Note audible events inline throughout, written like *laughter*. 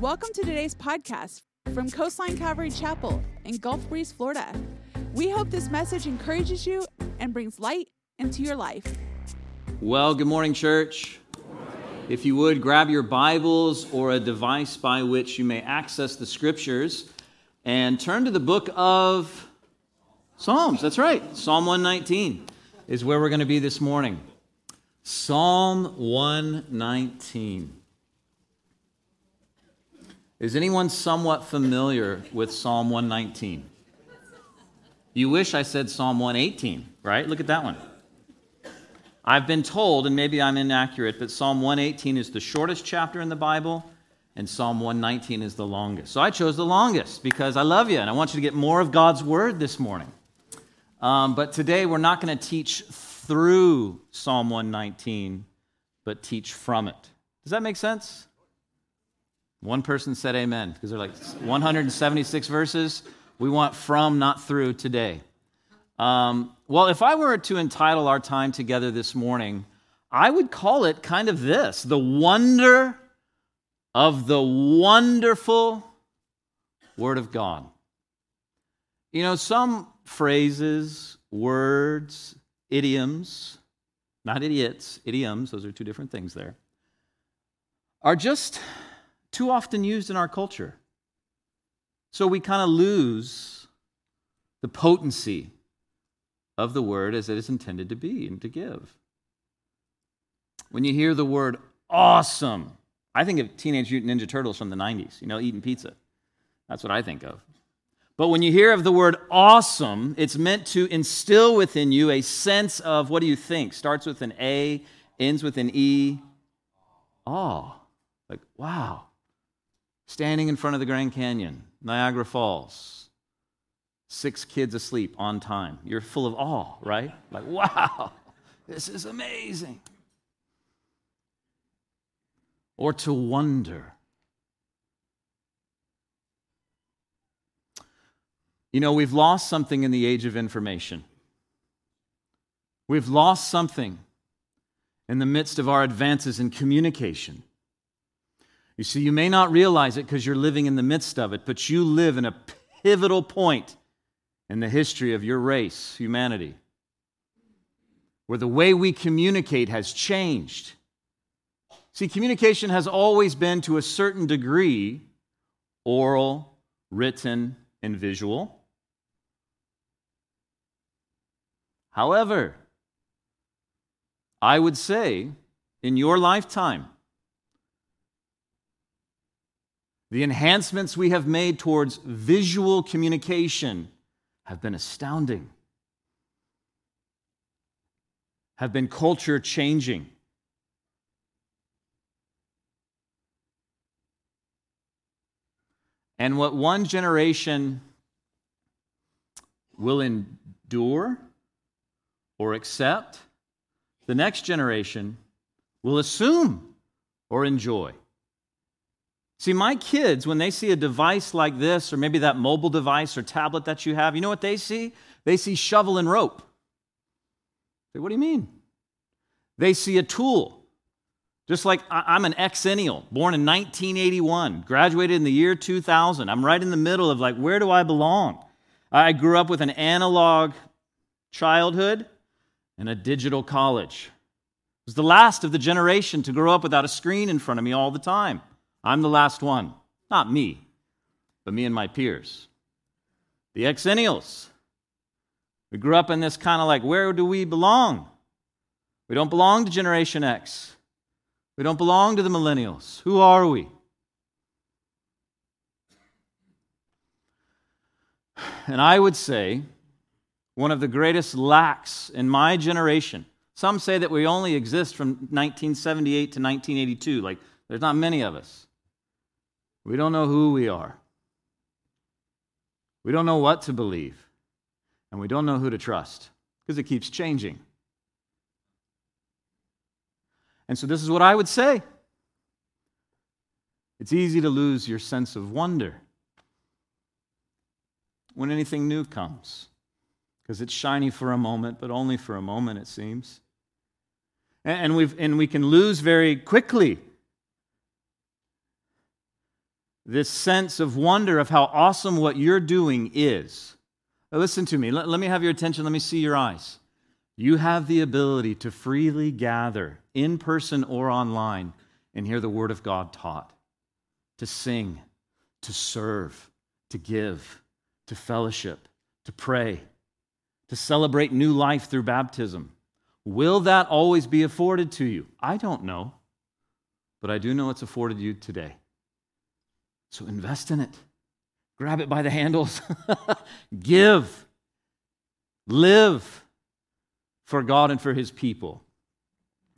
Welcome to today's podcast from Coastline Calvary Chapel in Gulf Breeze, Florida. We hope this message encourages you and brings light into your life. Well, good morning, church. If you would, grab your Bibles or a device by which you may access the scriptures and turn to the book of Psalms. That's right. Psalm 119 is where we're going to be this morning. Psalm 119. Is anyone somewhat familiar with Psalm 119? You wish I said Psalm 118, right? Look at that one. I've been told, and maybe I'm inaccurate, but Psalm 118 is the shortest chapter in the Bible, and Psalm 119 is the longest. So I chose the longest because I love you and I want you to get more of God's word this morning. Um, but today we're not going to teach through Psalm 119, but teach from it. Does that make sense? One person said amen because they're like 176 verses. We want from, not through today. Um, well, if I were to entitle our time together this morning, I would call it kind of this the wonder of the wonderful Word of God. You know, some phrases, words, idioms, not idiots, idioms, those are two different things there, are just too often used in our culture. So we kind of lose the potency of the word as it is intended to be and to give. When you hear the word awesome, I think of Teenage Mutant Ninja Turtles from the 90s, you know, eating pizza. That's what I think of. But when you hear of the word awesome, it's meant to instill within you a sense of what do you think? Starts with an A, ends with an E. Awe. Like, wow standing in front of the Grand Canyon, Niagara Falls, six kids asleep on time. You're full of awe, right? Like, *laughs* wow, this is amazing. Or to wonder. You know, we've lost something in the age of information. We've lost something in the midst of our advances in communication. You see, you may not realize it because you're living in the midst of it, but you live in a pivotal point in the history of your race, humanity, where the way we communicate has changed. See, communication has always been to a certain degree oral, written, and visual. However, I would say in your lifetime, The enhancements we have made towards visual communication have been astounding, have been culture changing. And what one generation will endure or accept, the next generation will assume or enjoy. See, my kids, when they see a device like this, or maybe that mobile device or tablet that you have, you know what they see? They see shovel and rope. Say, what do you mean? They see a tool. Just like I'm an exennial, born in 1981, graduated in the year 2000. I'm right in the middle of like, where do I belong? I grew up with an analog childhood and a digital college. I was the last of the generation to grow up without a screen in front of me all the time. I'm the last one. Not me, but me and my peers. The exennials. We grew up in this kind of like, where do we belong? We don't belong to Generation X. We don't belong to the millennials. Who are we? And I would say one of the greatest lacks in my generation. Some say that we only exist from 1978 to 1982. Like, there's not many of us. We don't know who we are. We don't know what to believe. And we don't know who to trust because it keeps changing. And so, this is what I would say it's easy to lose your sense of wonder when anything new comes because it's shiny for a moment, but only for a moment, it seems. And, we've, and we can lose very quickly this sense of wonder of how awesome what you're doing is. Now listen to me. Let, let me have your attention. Let me see your eyes. You have the ability to freely gather in person or online and hear the Word of God taught, to sing, to serve, to give, to fellowship, to pray, to celebrate new life through baptism. Will that always be afforded to you? I don't know, but I do know it's afforded you today. So invest in it. Grab it by the handles. *laughs* Give. Live for God and for His people.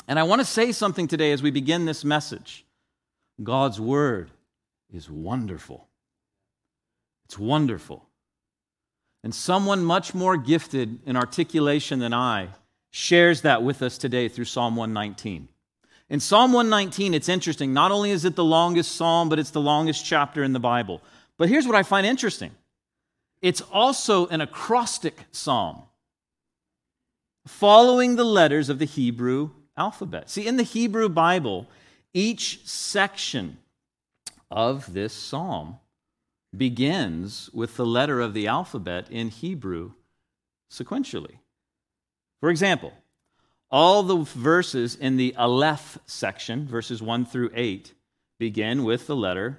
And I want to say something today as we begin this message. God's Word is wonderful. It's wonderful. And someone much more gifted in articulation than I shares that with us today through Psalm 119. In Psalm 119, it's interesting. Not only is it the longest psalm, but it's the longest chapter in the Bible. But here's what I find interesting it's also an acrostic psalm, following the letters of the Hebrew alphabet. See, in the Hebrew Bible, each section of this psalm begins with the letter of the alphabet in Hebrew sequentially. For example, all the verses in the Aleph section, verses 1 through 8, begin with the letter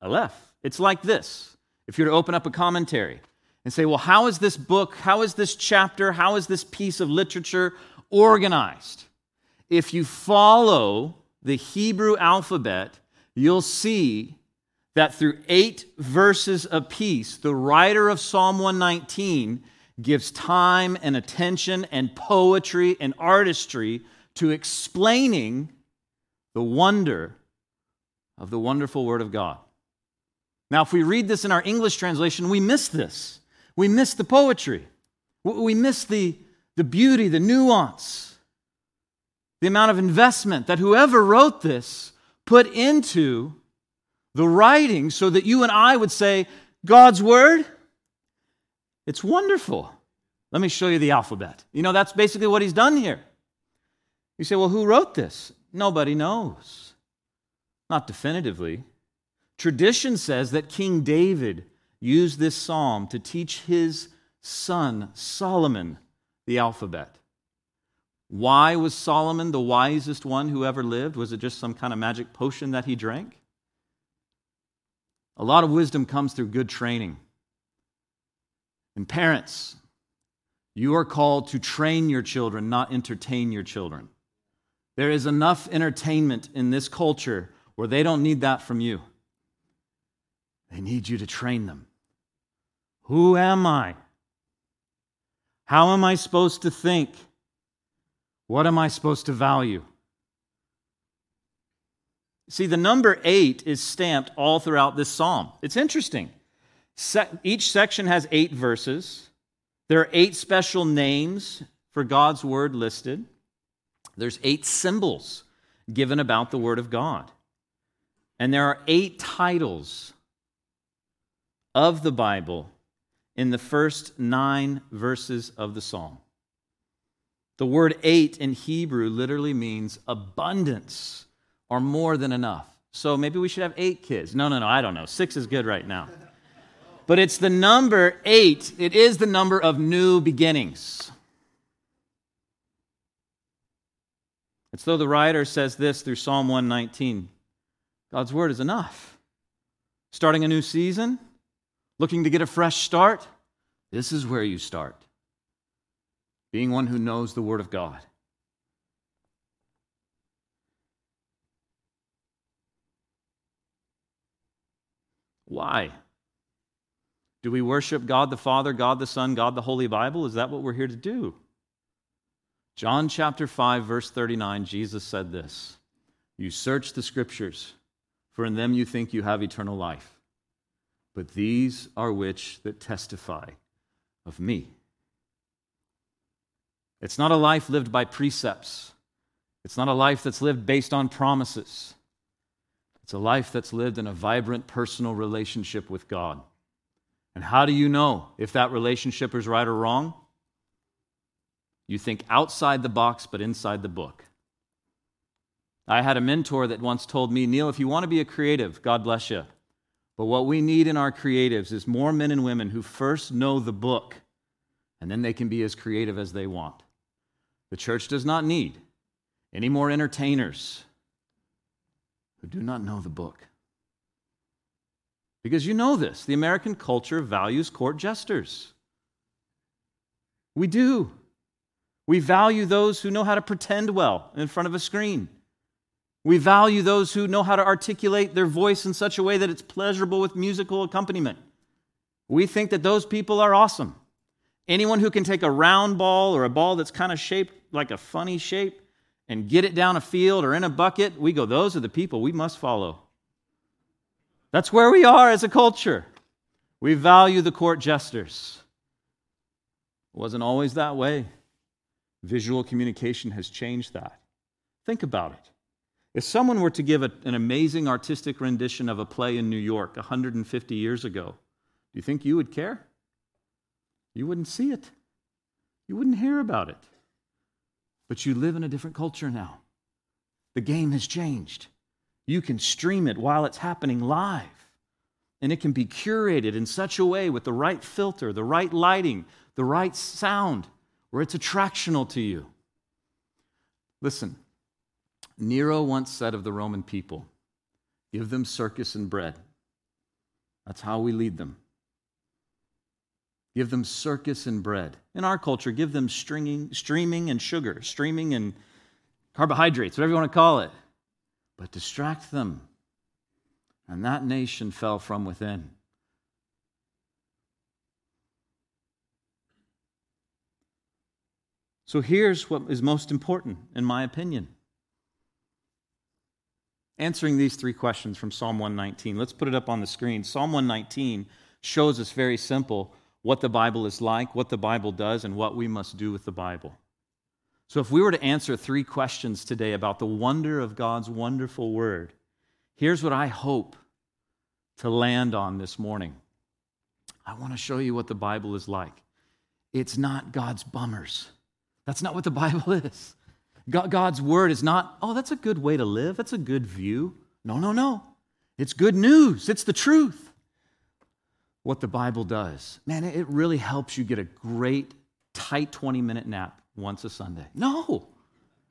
Aleph. It's like this. If you were to open up a commentary and say, well, how is this book, how is this chapter, how is this piece of literature organized? If you follow the Hebrew alphabet, you'll see that through eight verses apiece, the writer of Psalm 119 gives time and attention and poetry and artistry to explaining the wonder of the wonderful Word of God. Now, if we read this in our English translation, we miss this. We miss the poetry. We miss the, the beauty, the nuance, the amount of investment that whoever wrote this put into the writing so that you and I would say, God's Word it's wonderful. Let me show you the alphabet. You know, that's basically what he's done here. You say, well, who wrote this? Nobody knows. Not definitively. Tradition says that King David used this psalm to teach his son, Solomon, the alphabet. Why was Solomon the wisest one who ever lived? Was it just some kind of magic potion that he drank? A lot of wisdom comes through good training. And parents, you are called to train your children, not entertain your children. There is enough entertainment in this culture where they don't need that from you. They need you to train them. Who am I? How am I supposed to think? What am I supposed to value? See, the number eight is stamped all throughout this psalm. It's interesting. Each section has eight verses. There are eight special names for God's word listed. There's eight symbols given about the word of God. And there are eight titles of the Bible in the first nine verses of the psalm. The word eight in Hebrew literally means abundance or more than enough. So maybe we should have eight kids. No, no, no, I don't know. Six is good right now but it's the number eight. It is the number of new beginnings. It's though the writer says this through Psalm 119 God's word is enough. Starting a new season, looking to get a fresh start, this is where you start. Being one who knows the word of God. Why? Do we worship God the Father, God the Son, God the Holy Bible? Is that what we're here to do? John chapter 5, verse 39, Jesus said this You search the scriptures, for in them you think you have eternal life. But these are which that testify of me. It's not a life lived by precepts. It's not a life that's lived based on promises. It's a life that's lived in a vibrant personal relationship with God. And how do you know if that relationship is right or wrong? You think outside the box, but inside the book. I had a mentor that once told me, Neil, if you want to be a creative, God bless you, But what we need in our creatives is more men and women who first know the book and then they can be as creative as they want. The church does not need any more entertainers who do not know the book. Because you know this the American culture values court jesters. We do. We value those who know how to pretend well in front of a screen. We value those who know how to articulate their voice in such a way that it's pleasurable with musical accompaniment. We think that those people are awesome. Anyone who can take a round ball or a ball that's kind of shaped like a funny shape and get it down a field or in a bucket, we go, those are the people we must follow. That's where we are as a culture. We value the court jesters. It wasn't always that way. Visual communication has changed that. Think about it. If someone were to give a, an amazing artistic rendition of a play in New York 150 years ago, do you think you would care? You wouldn't see it, you wouldn't hear about it. But you live in a different culture now. The game has changed. You can stream it while it's happening live. And it can be curated in such a way with the right filter, the right lighting, the right sound, where it's attractional to you. Listen, Nero once said of the Roman people give them circus and bread. That's how we lead them. Give them circus and bread. In our culture, give them stringing, streaming and sugar, streaming and carbohydrates, whatever you want to call it. But distract them. And that nation fell from within. So here's what is most important, in my opinion. Answering these three questions from Psalm 119. Let's put it up on the screen. Psalm 119 shows us very simple what the Bible is like, what the Bible does, and what we must do with the Bible. So, if we were to answer three questions today about the wonder of God's wonderful word, here's what I hope to land on this morning. I want to show you what the Bible is like. It's not God's bummers. That's not what the *laughs* Bible is. God's word is not, oh, that's a good way to live. That's a good view. No, no, no. It's good news. It's the truth what the Bible does. Man, it really helps you get a great, tight 20 minute nap once a Sunday. No,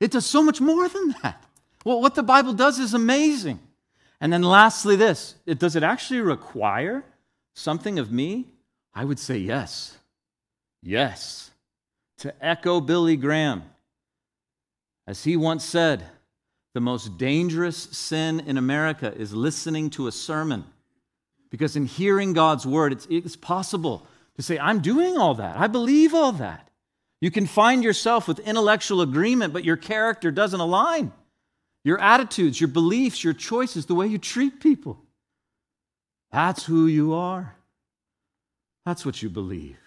it does so much more than that. Well, what the Bible does is amazing. And then lastly, this it, does it actually require something of me? I would say yes. Yes. To echo Billy Graham, as he once said, the most dangerous sin in America is listening to a sermon because in hearing God's word, it's, it's possible to say, I'm doing all that. I believe all that. You can find yourself with intellectual agreement, but your character doesn't align. Your attitudes, your beliefs, your choices, the way you treat people. That's who you are. That's what you believe.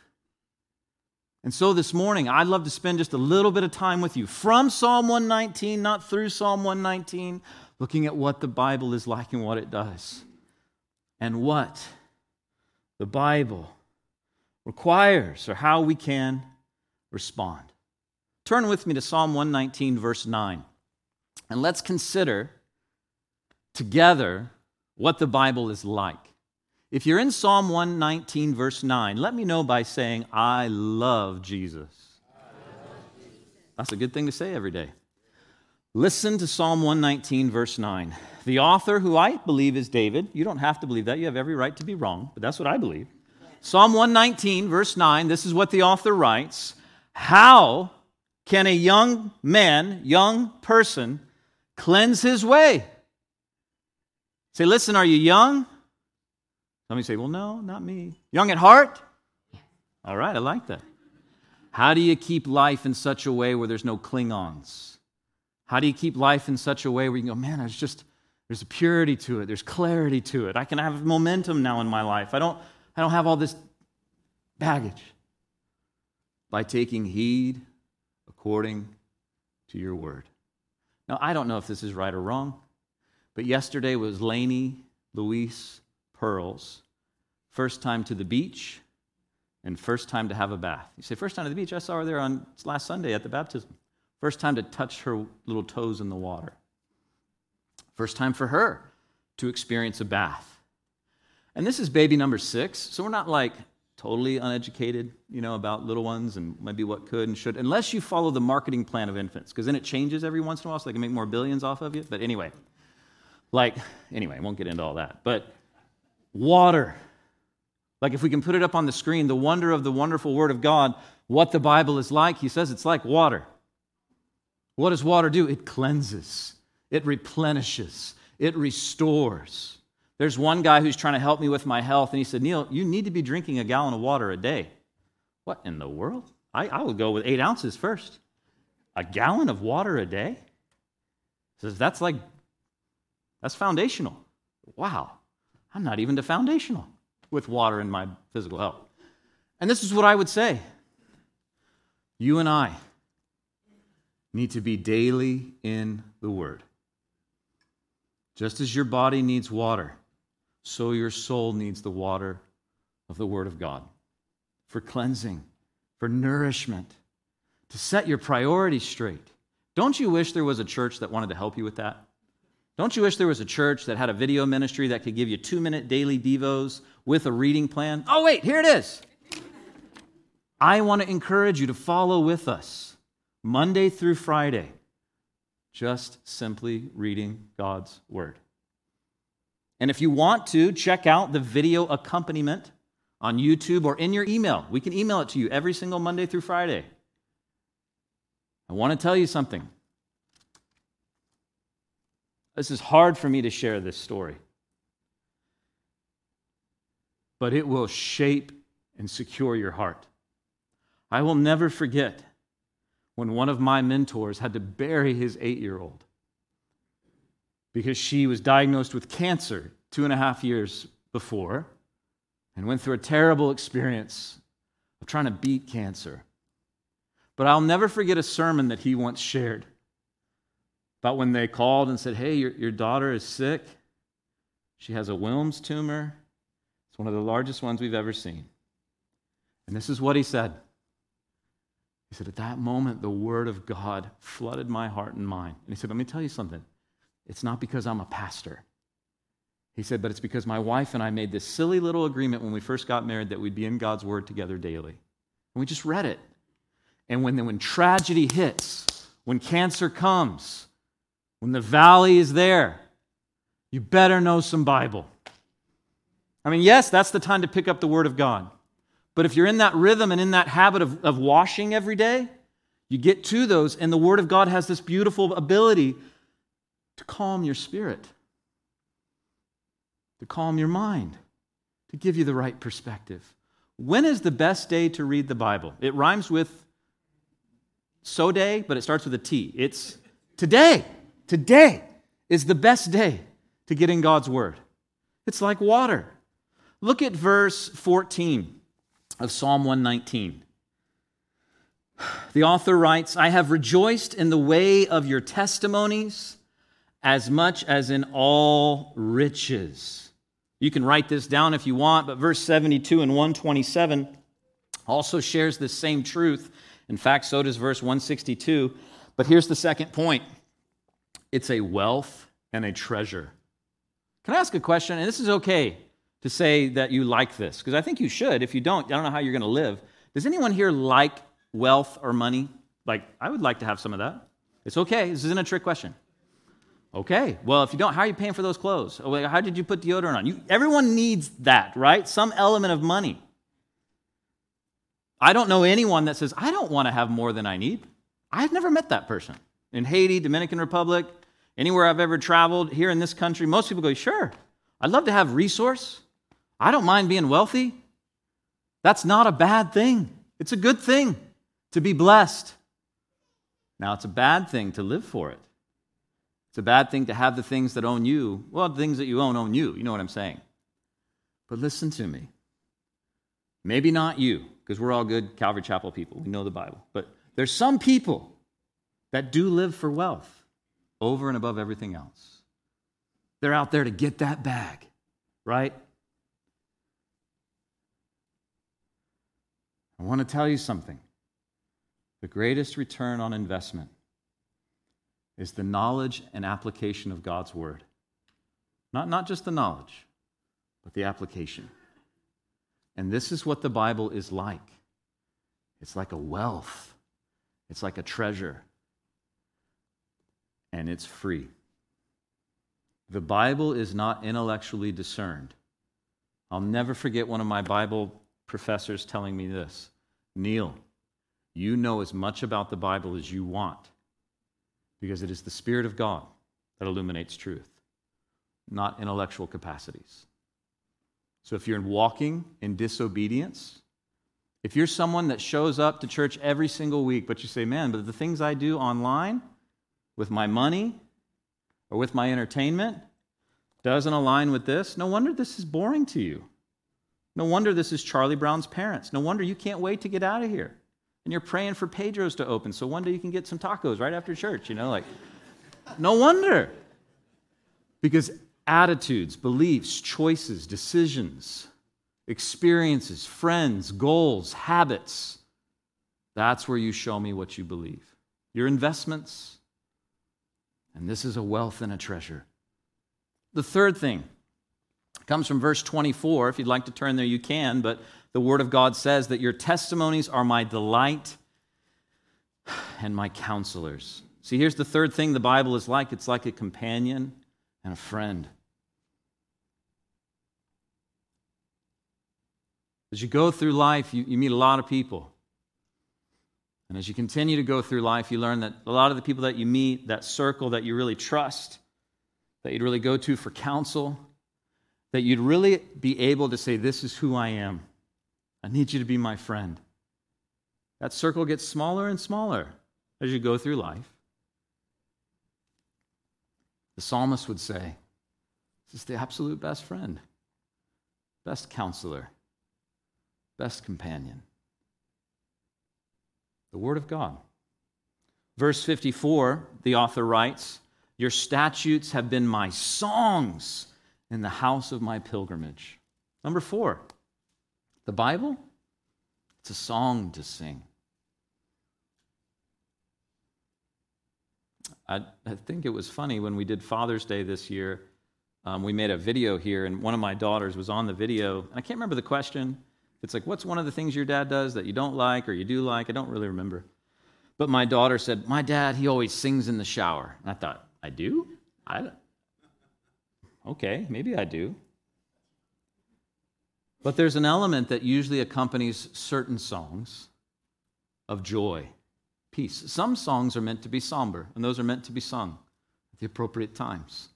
And so this morning, I'd love to spend just a little bit of time with you from Psalm 119, not through Psalm 119, looking at what the Bible is like and what it does and what the Bible requires or how we can respond. Turn with me to Psalm 119, verse 9, and let's consider together what the Bible is like. If you're in Psalm 119, verse 9, let me know by saying, I love Jesus. That's a good thing to say every day. Listen to Psalm 119, verse 9. The author, who I believe is David, you don't have to believe that. You have every right to be wrong, but that's what I believe. Psalm 119, verse 9, this is what the author writes How can a young man, young person, cleanse his way? Say, listen, are you young? Somebody say, well, no, not me. Young at heart? All right, I like that. How do you keep life in such a way where there's no Klingons? How do you keep life in such a way where you can go, man, it's just, there's a purity to it, there's clarity to it. I can have momentum now in my life. I don't, I don't have all this baggage. By taking heed according to your word. Now, I don't know if this is right or wrong, but yesterday was Lainey Louise Pearl's first time to the beach and first time to have a bath. You say, first time to the beach? I saw her there on last Sunday at the baptism. First time to touch her little toes in the water. First time for her to experience a bath. And this is baby number six, so we're not like totally uneducated, you know, about little ones and maybe what could and should, unless you follow the marketing plan of infants, because then it changes every once in a while so they can make more billions off of you. But anyway, like, anyway, I won't get into all that. But water. Like, if we can put it up on the screen, the wonder of the wonderful Word of God, what the Bible is like, he says it's like water. What does water do? It cleanses, it replenishes, it restores. There's one guy who's trying to help me with my health, and he said, Neil, you need to be drinking a gallon of water a day. What in the world? I, I would go with eight ounces first. A gallon of water a day? He says, that's like, that's foundational. Wow. I'm not even to foundational with water in my physical health. And this is what I would say you and I need to be daily in the Word. Just as your body needs water, so your soul needs the water of the Word of God for cleansing, for nourishment, to set your priorities straight. Don't you wish there was a church that wanted to help you with that? Don't you wish there was a church that had a video ministry that could give you two minute daily Devos with a reading plan? Oh, wait, here it is. I want to encourage you to follow with us Monday through Friday, just simply reading God's Word. And if you want to, check out the video accompaniment on YouTube or in your email. We can email it to you every single Monday through Friday. I want to tell you something. This is hard for me to share this story, but it will shape and secure your heart. I will never forget when one of my mentors had to bury his eight year old because she was diagnosed with cancer two and a half years before and went through a terrible experience of trying to beat cancer. But I'll never forget a sermon that he once shared about when they called and said, Hey, your, your daughter is sick. She has a Wilms tumor. It's one of the largest ones we've ever seen. And this is what he said. He said, At that moment, the word of God flooded my heart and mind. And he said, Let me tell you something. It's not because I'm a pastor. He said, but it's because my wife and I made this silly little agreement when we first got married that we'd be in God's Word together daily. And we just read it. And when, when tragedy hits, when cancer comes, when the valley is there, you better know some Bible. I mean, yes, that's the time to pick up the Word of God. But if you're in that rhythm and in that habit of, of washing every day, you get to those, and the Word of God has this beautiful ability to calm your spirit, to calm your mind, to give you the right perspective. When is the best day to read the Bible? It rhymes with so day, but it starts with a T. It's today. Today is the best day to get in God's Word. It's like water. Look at verse 14 of Psalm 119. The author writes, I have rejoiced in the way of your testimonies as much as in all riches. You can write this down if you want, but verse 72 and 127 also shares the same truth. In fact, so does verse 162. But here's the second point it's a wealth and a treasure. Can I ask a question? And this is okay to say that you like this, because I think you should. If you don't, I don't know how you're going to live. Does anyone here like wealth or money? Like, I would like to have some of that. It's okay. This isn't a trick question. Okay, well, if you don't, how are you paying for those clothes? Oh, how did you put deodorant on? You, everyone needs that, right? Some element of money. I don't know anyone that says, I don't want to have more than I need. I've never met that person. In Haiti, Dominican Republic, anywhere I've ever traveled, here in this country, most people go, sure, I'd love to have resource. I don't mind being wealthy. That's not a bad thing. It's a good thing to be blessed. Now, it's a bad thing to live for it. It's a bad thing to have the things that own you. Well, the things that you own own you. You know what I'm saying. But listen to me. Maybe not you, because we're all good Calvary Chapel people. We know the Bible. But there's some people that do live for wealth over and above everything else. They're out there to get that bag, right? I want to tell you something. The greatest return on investment is the knowledge and application of God's word. Not, not just the knowledge, but the application. And this is what the Bible is like it's like a wealth, it's like a treasure, and it's free. The Bible is not intellectually discerned. I'll never forget one of my Bible professors telling me this Neil, you know as much about the Bible as you want because it is the Spirit of God that illuminates truth, not intellectual capacities. So if you're walking in disobedience, if you're someone that shows up to church every single week, but you say, man, but the things I do online with my money or with my entertainment doesn't align with this, no wonder this is boring to you. No wonder this is Charlie Brown's parents. No wonder you can't wait to get out of here. And you're praying for Pedro's to open so one day you can get some tacos right after church, you know, like, no wonder. Because attitudes, beliefs, choices, decisions, experiences, friends, goals, habits, that's where you show me what you believe. Your investments, and this is a wealth and a treasure. The third thing comes from verse 24. If you'd like to turn there, you can, but the Word of God says that your testimonies are my delight and my counselors. See, here's the third thing the Bible is like it's like a companion and a friend. As you go through life, you, you meet a lot of people. And as you continue to go through life, you learn that a lot of the people that you meet, that circle that you really trust, that you'd really go to for counsel, that you'd really be able to say, This is who I am. I need you to be my friend. That circle gets smaller and smaller as you go through life. The psalmist would say, This is the absolute best friend, best counselor, best companion. The Word of God. Verse 54, the author writes, Your statutes have been my songs in the house of my pilgrimage. Number four, the Bible, it's a song to sing. I, I think it was funny when we did Father's Day this year. Um, we made a video here, and one of my daughters was on the video. And I can't remember the question. It's like, what's one of the things your dad does that you don't like or you do like? I don't really remember. But my daughter said, My dad, he always sings in the shower. And I thought, I do? I, do? okay, maybe I do. But there's an element that usually accompanies certain songs of joy, peace. Some songs are meant to be somber, and those are meant to be sung at the appropriate times.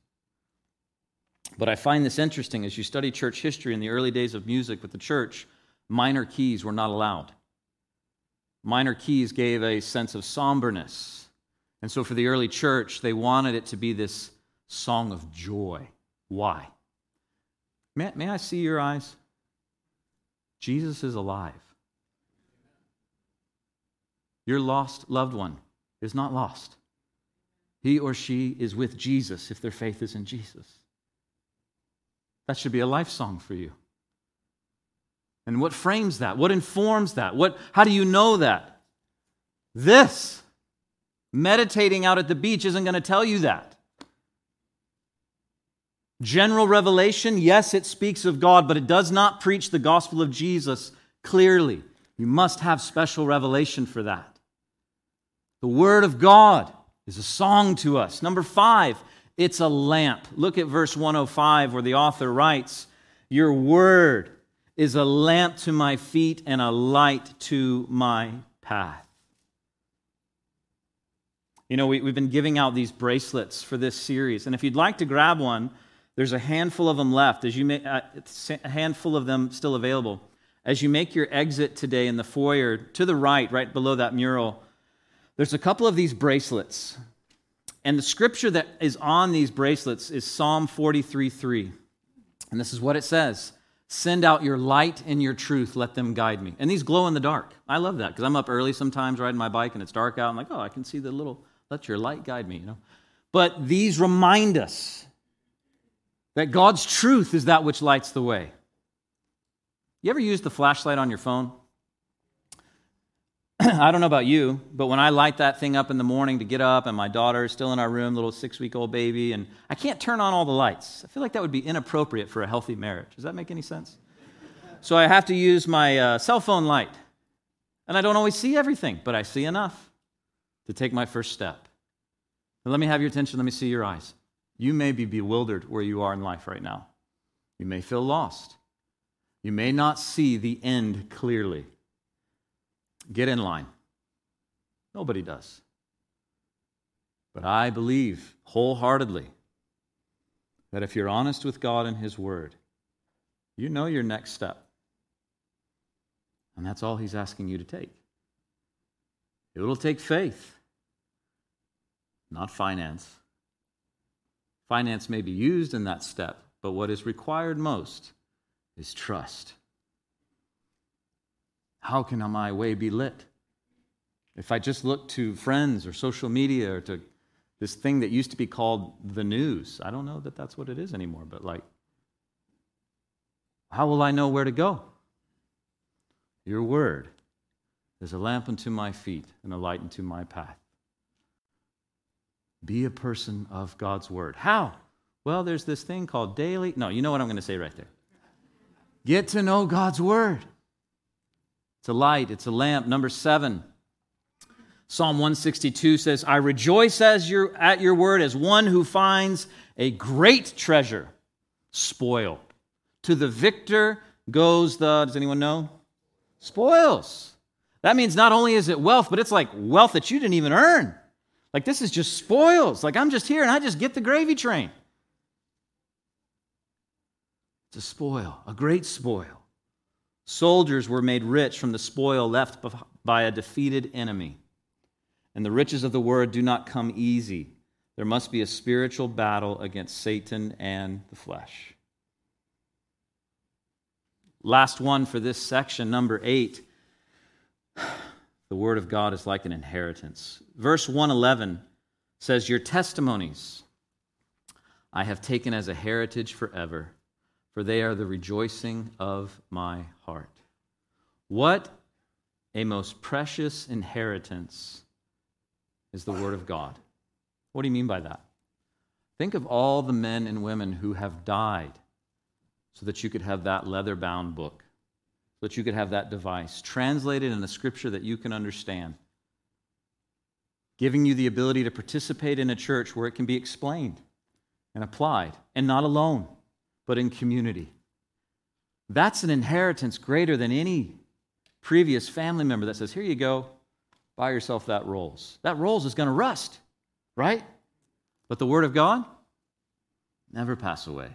But I find this interesting as you study church history in the early days of music with the church minor keys were not allowed. Minor keys gave a sense of somberness. And so for the early church, they wanted it to be this song of joy. Why? May, may I see your eyes? Jesus is alive. Your lost loved one is not lost. He or she is with Jesus if their faith is in Jesus. That should be a life song for you. And what frames that? What informs that? What, how do you know that? This. Meditating out at the beach isn't going to tell you that. General revelation, yes, it speaks of God, but it does not preach the gospel of Jesus clearly. You must have special revelation for that. The Word of God is a song to us. Number five, it's a lamp. Look at verse 105 where the author writes, Your Word is a lamp to my feet and a light to my path. You know, we, have been giving out these bracelets for this series, and if you'd like to grab one, there's a handful of them left. As you make, uh, a handful of them still available. As you make your exit today in the foyer, to the right, right below that mural, there's a couple of these bracelets. And the scripture that is on these bracelets is Psalm 43 3. And this is what it says Send out your light and your truth, let them guide me. And these glow in the dark. I love that because I'm up early sometimes riding my bike and it's dark out. I'm like, oh, I can see the little, let your light guide me, you know. But these remind us that God's truth is that which lights the way. You ever use the flashlight on your phone? *clears throat* I don't know about you, but when I light that thing up in the morning to get up, and my daughter is still in our room, little six week old baby, and I can't turn on all the lights. I feel like that would be inappropriate for a healthy marriage. Does that make any sense? So I have to use my uh, cell phone light. And I don't always see everything, but I see enough to take my first step. let me have your attention. Let me see your eyes. You may be bewildered where you are in life right now. You may feel lost. You may not see the end clearly. Get in line. Nobody does. But I believe wholeheartedly that if you're honest with God and His Word, you know your next step. And that's all He's asking you to take. It will take faith, not finance. Finance may be used in that step, but what is required most is trust. How can my way be lit? If I just look to friends or social media or to this thing that used to be called the news, I don't know that that's what it is anymore, but like, how will I know where to go? Your word is a lamp unto my feet and a light unto my path. Be a person of God's word. How? Well, there's this thing called daily. No, you know what I'm going to say right there. Get to know God's word. It's a light, it's a lamp. Number seven, Psalm 162 says, I rejoice as your, at your word as one who finds a great treasure, spoil. To the victor goes the, does anyone know? Spoils. That means not only is it wealth, but it's like wealth that you didn't even earn. Like this is just spoils. Like I'm just here and I just get the gravy train. It's a spoil, a great spoil. Soldiers were made rich from the spoil left by a defeated enemy. And the riches of the word do not come easy. There must be a spiritual battle against Satan and the flesh. Last one for this section, number eight. The word of God is like an inheritance. Verse 111 says, Your testimonies I have taken as a heritage forever for they are the rejoicing of my heart. What a most precious inheritance is the Word of God. What do you mean by that? Think of all the men and women who have died so that you could have that leather bound book, so that you could have that device translated in a scripture that you can understand, giving you the ability to participate in a church where it can be explained and applied and not alone but in community. That's an inheritance greater than any previous family member that says, Here you go, buy yourself that rolls. That rolls is going to rust, right? But the Word of God, never pass away.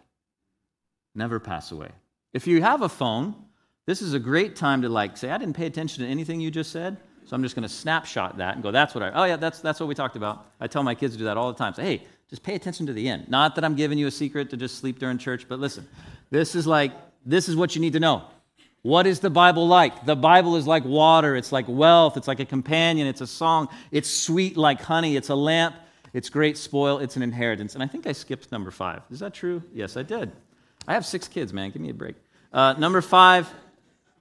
Never pass away. If you have a phone, this is a great time to like say, I didn't pay attention to anything you just said, so I'm just going to snapshot that and go, that's what I, oh yeah, that's, that's what we talked about. I tell my kids to do that all the time. Say, hey, just pay attention to the end. Not that I'm giving you a secret to just sleep during church, but listen, this is like, this is what you need to know. What is the Bible like? The Bible is like water, it's like wealth, it's like a companion, it's a song, it's sweet like honey, it's a lamp, it's great spoil, it's an inheritance. And I think I skipped number five. Is that true? Yes, I did. I have six kids, man. Give me a break. Uh, number five,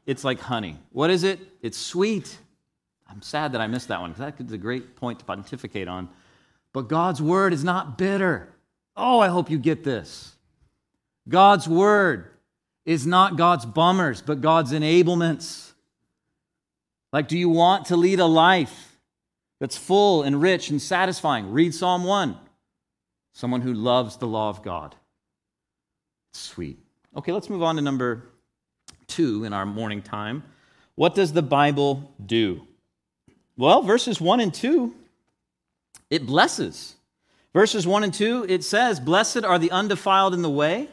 it's like honey. What is it? It's sweet. I'm sad that I missed that one because that's a great point to pontificate on. But God's word is not bitter. Oh, I hope you get this. God's word is not God's bummers, but God's enablements. Like, do you want to lead a life that's full and rich and satisfying? Read Psalm 1. Someone who loves the law of God. Sweet. Okay, let's move on to number two in our morning time. What does the Bible do? Well, verses 1 and 2 it blesses. Verses 1 and 2, it says, Blessed are the undefiled in the way,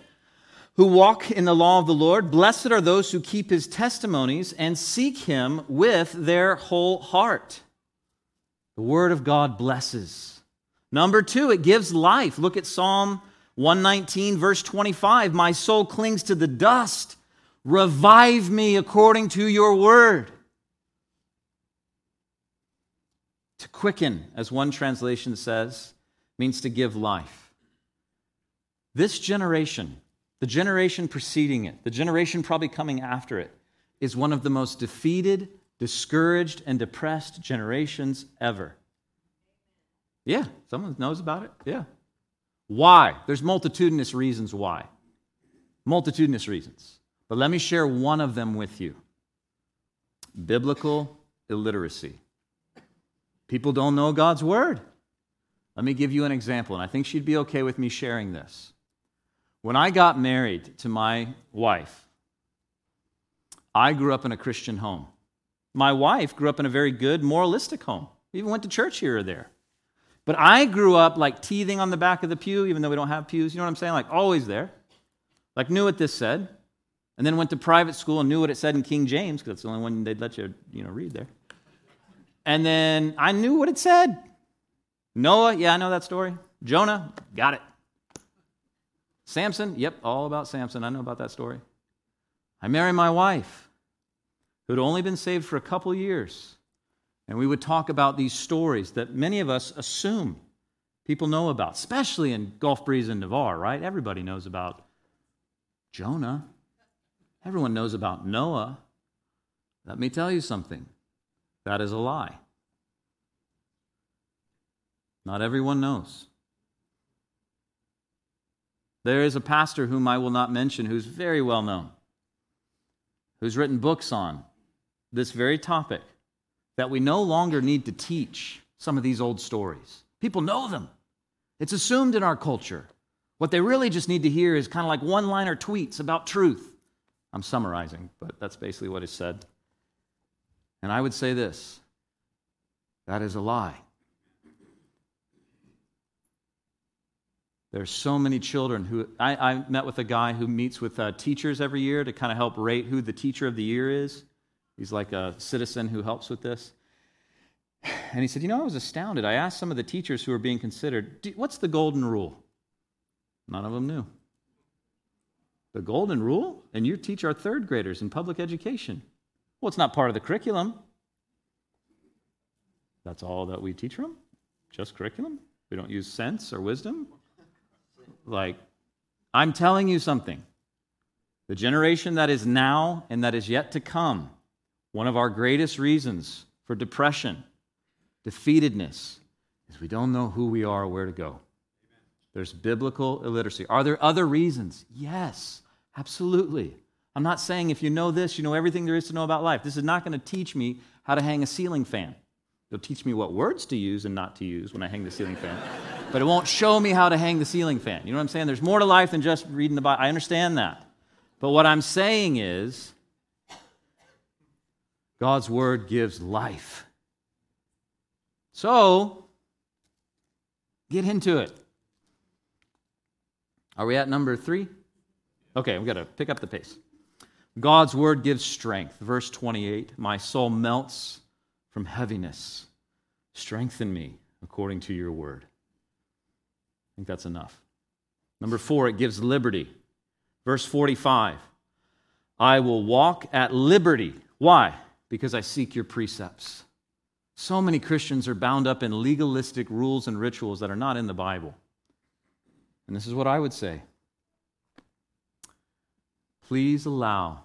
who walk in the law of the Lord. Blessed are those who keep his testimonies and seek him with their whole heart. The word of God blesses. Number two, it gives life. Look at Psalm 119, verse 25. My soul clings to the dust. Revive me according to your word. To quicken, as one translation says, means to give life. This generation, the generation preceding it, the generation probably coming after it, is one of the most defeated, discouraged, and depressed generations ever. Yeah, someone knows about it. Yeah. Why? There's multitudinous reasons why. Multitudinous reasons. But let me share one of them with you biblical illiteracy. People don't know God's word. Let me give you an example, and I think she'd be okay with me sharing this. When I got married to my wife, I grew up in a Christian home. My wife grew up in a very good, moralistic home. We even went to church here or there. But I grew up like teething on the back of the pew, even though we don't have pews. You know what I'm saying? Like always there. Like knew what this said. And then went to private school and knew what it said in King James, because that's the only one they'd let you, you know, read there. And then I knew what it said. Noah, yeah, I know that story. Jonah, got it. Samson, yep, all about Samson. I know about that story. I married my wife, who had only been saved for a couple years. And we would talk about these stories that many of us assume people know about, especially in Gulf Breeze and Navarre, right? Everybody knows about Jonah. Everyone knows about Noah. Let me tell you something that is a lie. Not everyone knows. There is a pastor whom I will not mention who's very well known, who's written books on this very topic that we no longer need to teach some of these old stories. People know them, it's assumed in our culture. What they really just need to hear is kind of like one liner tweets about truth. I'm summarizing, but that's basically what is said. And I would say this that is a lie. There's so many children who I, I, met with a guy who meets with uh, teachers every year to kind of help rate who the teacher of the year is. He's like a citizen who helps with this. And he said, You know, I was astounded. I asked some of the teachers who were being considered, What's the golden rule? None of them knew. The golden rule? And you teach our third graders in public education. Well, it's not part of the curriculum. That's all that we teach them? Just curriculum? We don't use sense or wisdom? Like, I'm telling you something. The generation that is now and that is yet to come, one of our greatest reasons for depression, defeatedness, is we don't know who we are or where to go. There's biblical illiteracy. Are there other reasons? Yes, absolutely. I'm not saying if you know this, you know everything there is to know about life. This is not going to teach me how to hang a ceiling fan. It'll teach me what words to use and not to use when I hang the ceiling fan. *laughs* but it won't show me how to hang the ceiling fan. You know what I'm saying? There's more to life than just reading the Bible. I understand that. But what I'm saying is, God's word gives life. So, get into it. Are we at number three? Okay, we've got to pick up the pace. God's word gives strength. Verse 28 My soul melts from heaviness. Strengthen me according to your word. I think that's enough. Number four, it gives liberty. Verse 45 I will walk at liberty. Why? Because I seek your precepts. So many Christians are bound up in legalistic rules and rituals that are not in the Bible. And this is what I would say please allow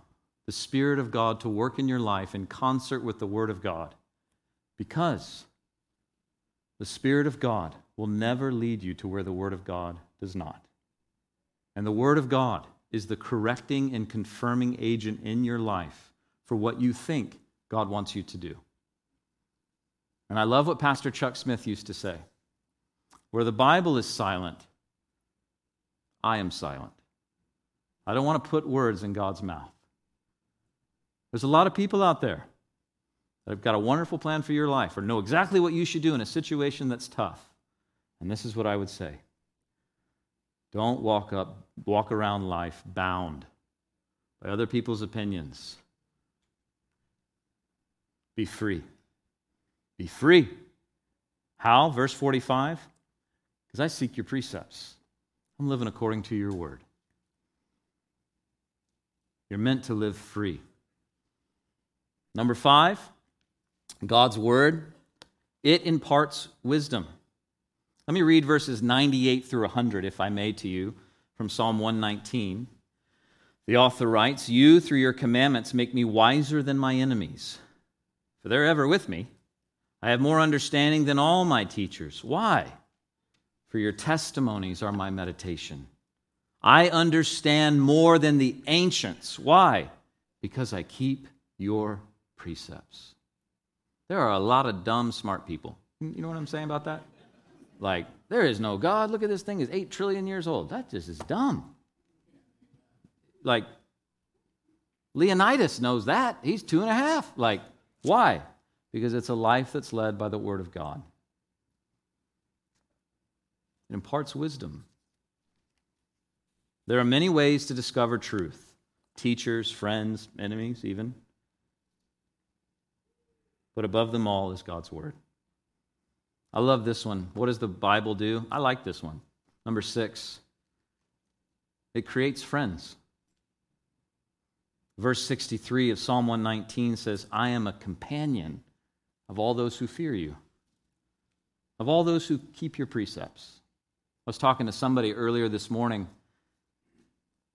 the Spirit of God to work in your life in concert with the Word of God because the Spirit of God will never lead you to where the Word of God does not. And the Word of God is the correcting and confirming agent in your life for what you think God wants you to do. And I love what Pastor Chuck Smith used to say where the Bible is silent, I am silent. I don't want to put words in God's mouth. There's a lot of people out there that have got a wonderful plan for your life or know exactly what you should do in a situation that's tough. And this is what I would say. Don't walk up walk around life bound by other people's opinions. Be free. Be free. How? Verse 45. Because I seek your precepts. I'm living according to your word. You're meant to live free. Number five, God's word, it imparts wisdom. Let me read verses 98 through 100, if I may, to you from Psalm 119. The author writes, You, through your commandments, make me wiser than my enemies. for they're ever with me. I have more understanding than all my teachers. Why? For your testimonies are my meditation. I understand more than the ancients. Why? Because I keep your precepts. There are a lot of dumb, smart people. You know what I'm saying about that? Like, there is no God. Look at this thing, is 8 trillion years old. That just is dumb. Like, Leonidas knows that. He's two and a half. Like, why? Because it's a life that's led by the Word of God. It imparts wisdom. There are many ways to discover truth teachers, friends, enemies, even. But above them all is God's Word. I love this one. What does the Bible do? I like this one. Number six, it creates friends. Verse 63 of Psalm 119 says, I am a companion of all those who fear you, of all those who keep your precepts. I was talking to somebody earlier this morning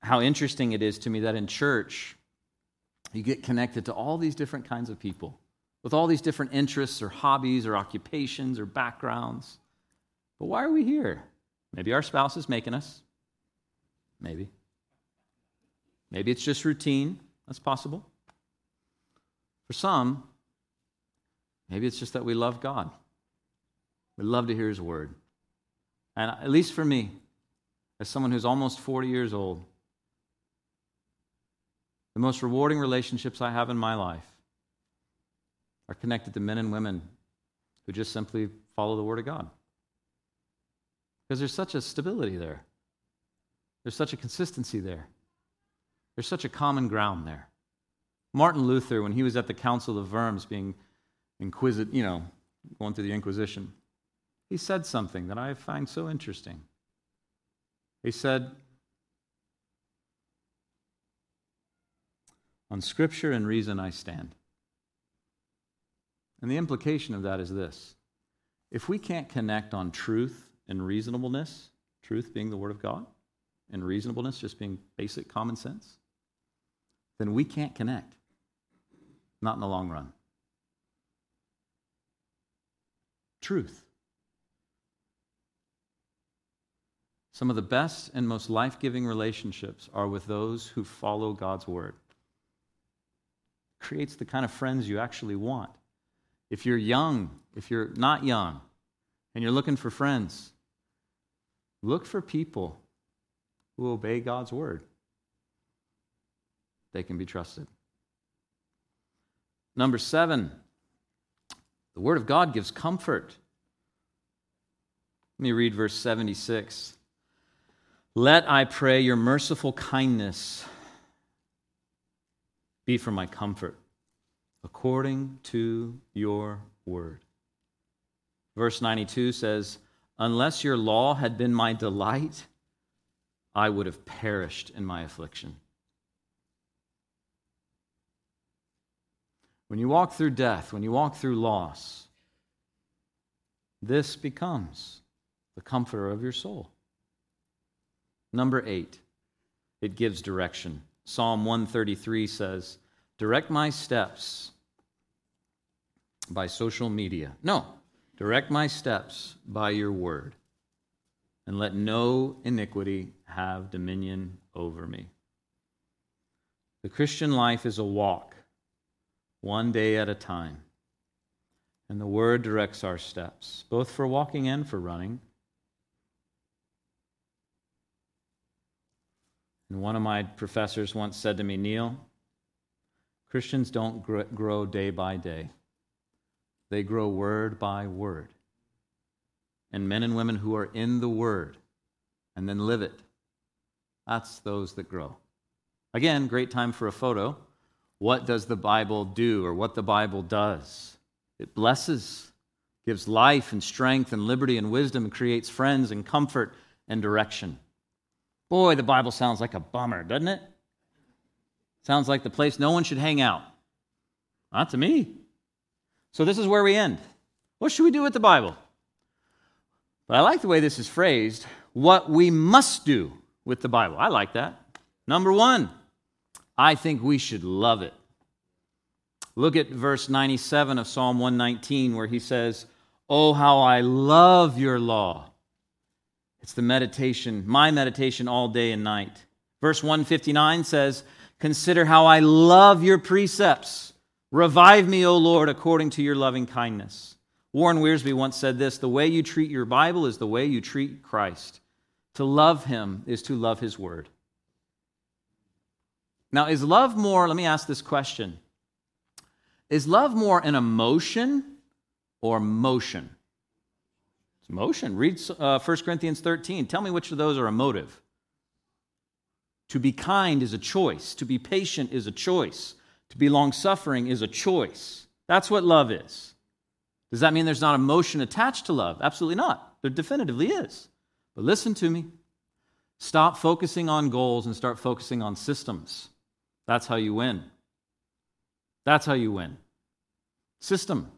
how interesting it is to me that in church, you get connected to all these different kinds of people with all these different interests or hobbies or occupations or backgrounds. But why are we here? Maybe our spouse is making us. Maybe. Maybe it's just routine. That's possible. For some, maybe it's just that we love God. We love to hear His word. And at least for me, as someone who's almost 40 years old, the most rewarding relationships I have in my life are connected to men and women who just simply follow the Word of God. Because there's such a stability there, there's such a consistency there, there's such a common ground there. Martin Luther, when he was at the Council of Worms being inquisitive, you know, going through the Inquisition, he said something that I find so interesting. He said, On Scripture and reason I stand. And the implication of that is this if we can't connect on truth and reasonableness, truth being the Word of God, and reasonableness just being basic common sense, then we can't connect. Not in the long run. Truth. Some of the best and most life giving relationships are with those who follow God's word. Creates the kind of friends you actually want. If you're young, if you're not young, and you're looking for friends, look for people who obey God's word. They can be trusted. Number seven, the word of God gives comfort. Let me read verse 76. Let, I pray, your merciful kindness be for my comfort according to your word. Verse 92 says, Unless your law had been my delight, I would have perished in my affliction. When you walk through death, when you walk through loss, this becomes the comforter of your soul. Number eight, it gives direction. Psalm 133 says, Direct my steps by social media. No, direct my steps by your word, and let no iniquity have dominion over me. The Christian life is a walk, one day at a time. And the word directs our steps, both for walking and for running. And one of my professors once said to me, Neil, Christians don't grow day by day. They grow word by word. And men and women who are in the word and then live it, that's those that grow. Again, great time for a photo. What does the Bible do or what the Bible does? It blesses, gives life and strength and liberty and wisdom, and creates friends and comfort and direction. Boy, the Bible sounds like a bummer, doesn't it? Sounds like the place no one should hang out. Not to me. So this is where we end. What should we do with the Bible? But I like the way this is phrased what we must do with the Bible. I like that. Number one, I think we should love it. Look at verse 97 of Psalm 119, where he says, Oh, how I love your law. It's the meditation, my meditation all day and night. Verse 159 says, Consider how I love your precepts. Revive me, O Lord, according to your loving kindness. Warren Wiersbe once said this The way you treat your Bible is the way you treat Christ. To love him is to love his word. Now, is love more, let me ask this question Is love more an emotion or motion? It's motion. Read uh, 1 Corinthians 13. Tell me which of those are a motive. To be kind is a choice, to be patient is a choice, to be long suffering is a choice. That's what love is. Does that mean there's not emotion attached to love? Absolutely not. There definitively is. But listen to me. Stop focusing on goals and start focusing on systems. That's how you win. That's how you win. System.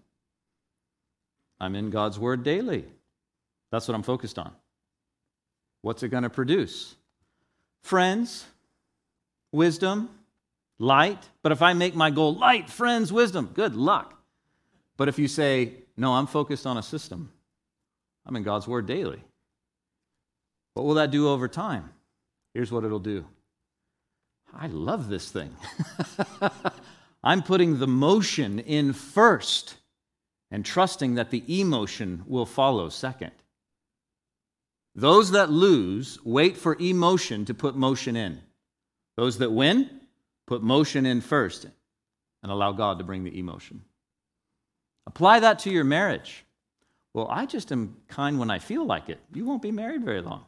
I'm in God's Word daily. That's what I'm focused on. What's it going to produce? Friends, wisdom, light. But if I make my goal light, friends, wisdom, good luck. But if you say, no, I'm focused on a system, I'm in God's Word daily. What will that do over time? Here's what it'll do I love this thing. *laughs* I'm putting the motion in first and trusting that the emotion will follow second. Those that lose wait for emotion to put motion in. Those that win put motion in first and allow God to bring the emotion. Apply that to your marriage. Well, I just am kind when I feel like it. You won't be married very long.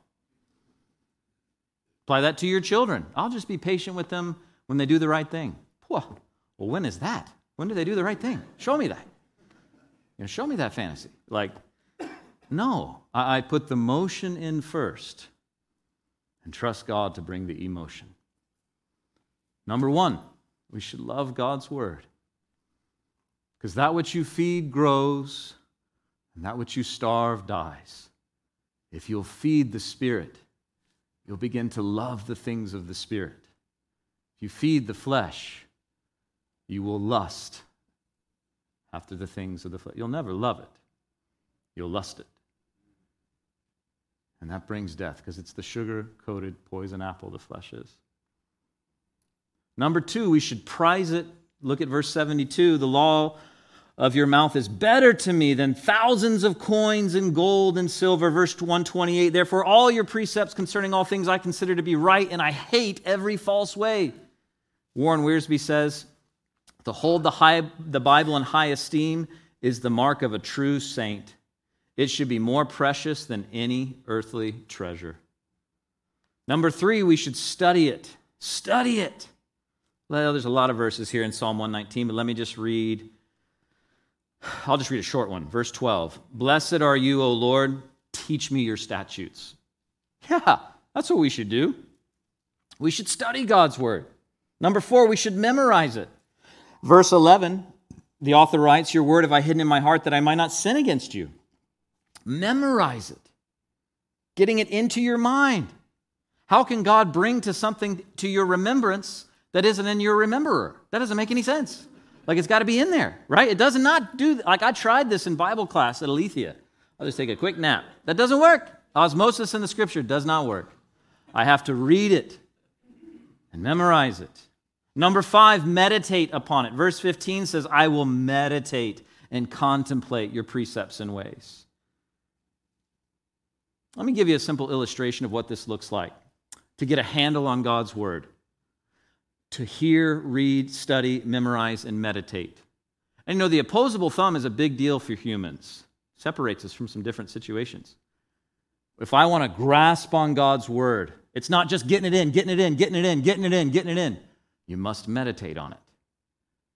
Apply that to your children. I'll just be patient with them when they do the right thing. Well, when is that? When do they do the right thing? Show me that. You know, show me that fantasy. Like, no, I, put the motion in first and trust God to bring the emotion. Number one, we should love God's word. Because that which you feed grows, and that which you starve dies. If you'll feed the Spirit, you'll begin to love the things of the Spirit. If you feed the flesh, you will lust after the things of the flesh. You'll never love it, you'll lust it. And that brings death because it's the sugar coated poison apple the flesh is. Number two, we should prize it. Look at verse 72. The law of your mouth is better to me than thousands of coins and gold and silver. Verse 128 Therefore, all your precepts concerning all things I consider to be right, and I hate every false way. Warren Wiersbe says, To hold the, high, the Bible in high esteem is the mark of a true saint. It should be more precious than any earthly treasure. Number three, we should study it. Study it. Well, there's a lot of verses here in Psalm 119, but let me just read I'll just read a short one. Verse 12 Blessed are you, O Lord, teach me your statutes. Yeah, that's what we should do. We should study God's word. Number four, we should memorize it. Verse 11, the author writes, Your word have I hidden in my heart that I might not sin against you. Memorize it, getting it into your mind. How can God bring to something to your remembrance that isn't in your rememberer? That doesn't make any sense. Like it's got to be in there, right? It does not do, like I tried this in Bible class at Aletheia. I'll just take a quick nap. That doesn't work. Osmosis in the scripture does not work. I have to read it and memorize it. Number five, meditate upon it. Verse 15 says, I will meditate and contemplate your precepts and ways. Let me give you a simple illustration of what this looks like to get a handle on God's word to hear, read, study, memorize, and meditate. And you know, the opposable thumb is a big deal for humans, separates us from some different situations. If I want to grasp on God's word, it's not just getting it in, getting it in, getting it in, getting it in, getting it in. You must meditate on it.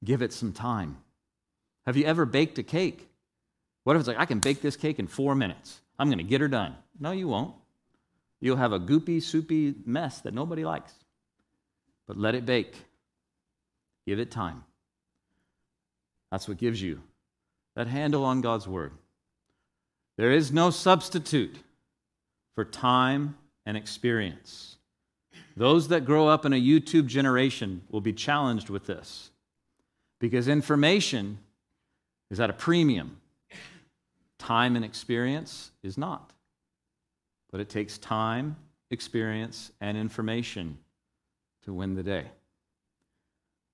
Give it some time. Have you ever baked a cake? What if it's like, I can bake this cake in four minutes? I'm going to get her done. No, you won't. You'll have a goopy, soupy mess that nobody likes but let it bake. Give it time. That's what gives you that handle on God's word. There is no substitute for time and experience. Those that grow up in a YouTube generation will be challenged with this. Because information is at a premium, time and experience is not. But it takes time, experience, and information to win the day.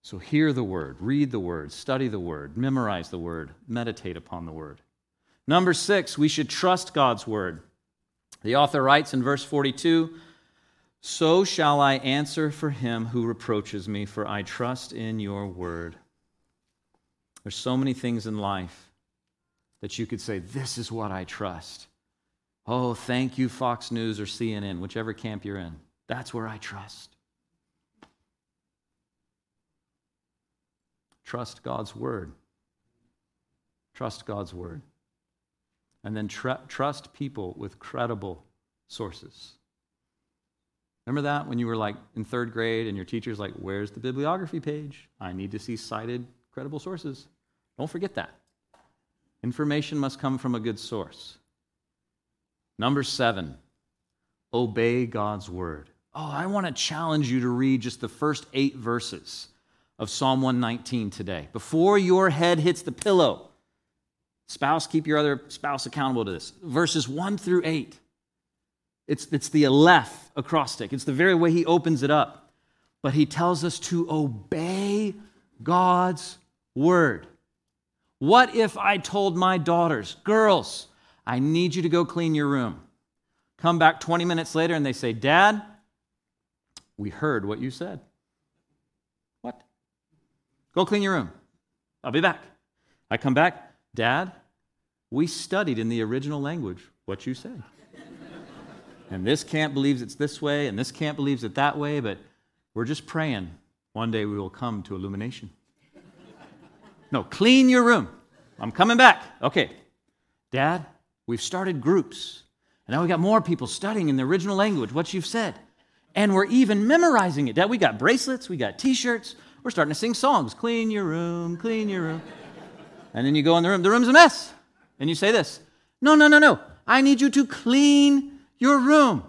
So hear the word, read the word, study the word, memorize the word, meditate upon the word. Number six, we should trust God's word. The author writes in verse 42 So shall I answer for him who reproaches me, for I trust in your word. There's so many things in life that you could say, This is what I trust. Oh, thank you, Fox News or CNN, whichever camp you're in. That's where I trust. Trust God's word. Trust God's word. And then tr- trust people with credible sources. Remember that when you were like in third grade and your teacher's like, Where's the bibliography page? I need to see cited credible sources. Don't forget that. Information must come from a good source. Number seven, obey God's word. Oh, I want to challenge you to read just the first eight verses of Psalm 119 today. Before your head hits the pillow, spouse, keep your other spouse accountable to this. Verses 1 through 8. It's, it's the Aleph acrostic, it's the very way he opens it up. But he tells us to obey God's word. What if I told my daughters, girls, I need you to go clean your room? Come back 20 minutes later and they say, Dad, we heard what you said. What? Go clean your room. I'll be back. I come back, Dad, we studied in the original language what you said. *laughs* and this camp believes it's this way, and this camp believes it that way, but we're just praying one day we will come to illumination. *laughs* No, clean your room. I'm coming back. Okay. Dad, we've started groups. And now we've got more people studying in the original language what you've said. And we're even memorizing it. We got bracelets, we got t shirts. We're starting to sing songs. Clean your room, clean your room. And then you go in the room, the room's a mess. And you say this No, no, no, no. I need you to clean your room.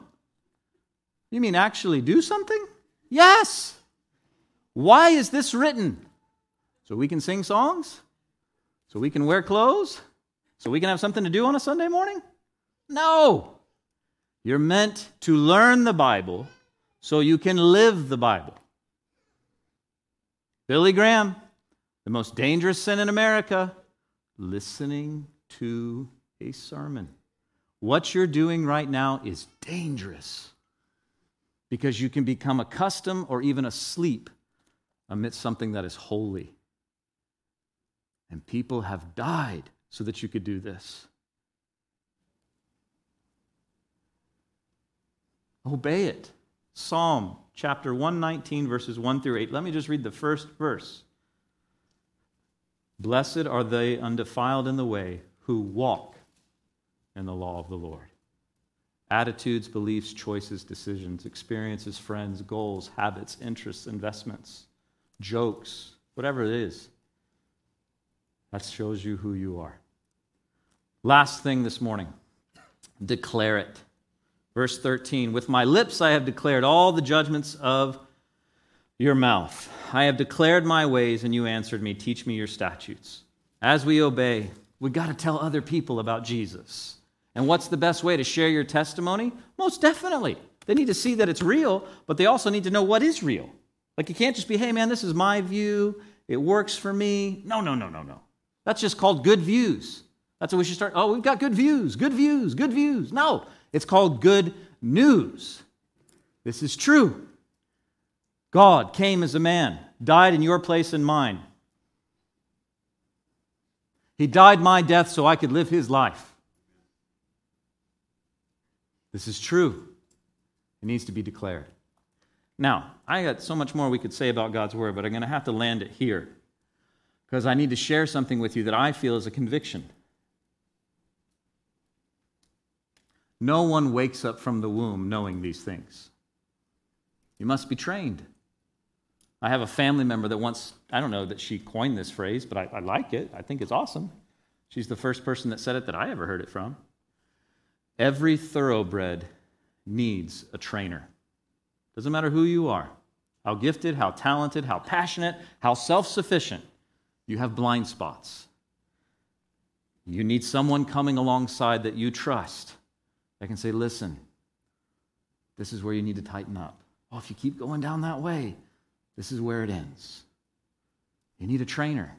You mean actually do something? Yes. Why is this written? So we can sing songs? So we can wear clothes? So we can have something to do on a Sunday morning? No. You're meant to learn the Bible so you can live the Bible. Billy Graham, the most dangerous sin in America, listening to a sermon. What you're doing right now is dangerous because you can become accustomed or even asleep amidst something that is holy. And people have died so that you could do this. Obey it. Psalm chapter 119, verses 1 through 8. Let me just read the first verse. Blessed are they undefiled in the way who walk in the law of the Lord. Attitudes, beliefs, choices, decisions, experiences, friends, goals, habits, interests, investments, jokes, whatever it is. That shows you who you are. Last thing this morning declare it. Verse 13 With my lips I have declared all the judgments of your mouth. I have declared my ways, and you answered me. Teach me your statutes. As we obey, we got to tell other people about Jesus. And what's the best way to share your testimony? Most definitely. They need to see that it's real, but they also need to know what is real. Like you can't just be, hey man, this is my view. It works for me. No, no, no, no, no. That's just called good views. That's what we should start. Oh, we've got good views, good views, good views. No, it's called good news. This is true. God came as a man, died in your place and mine. He died my death so I could live his life. This is true. It needs to be declared. Now, I got so much more we could say about God's word, but I'm going to have to land it here because I need to share something with you that I feel is a conviction. No one wakes up from the womb knowing these things. You must be trained. I have a family member that once, I don't know that she coined this phrase, but I, I, like it. I think it's awesome. She's the first person that said it that I ever heard it from. Every thoroughbred needs a trainer. Doesn't matter who you are, how gifted, how talented, how passionate, how self sufficient. You have blind spots. You need someone coming alongside that you trust that can say, listen, this is where you need to tighten up. Oh, if you keep going down that way, this is where it ends. You need a trainer.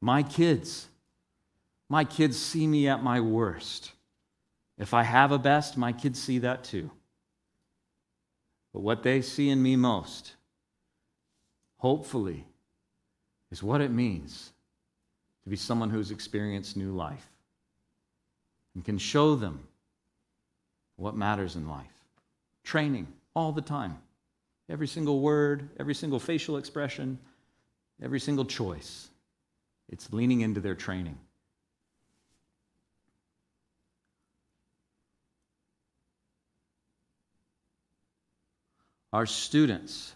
My kids, my kids see me at my worst. If I have a best, my kids see that too. But what they see in me most, hopefully, is what it means to be someone who's experienced new life and can show them what matters in life. Training all the time. Every single word, every single facial expression, every single choice. It's leaning into their training. Our students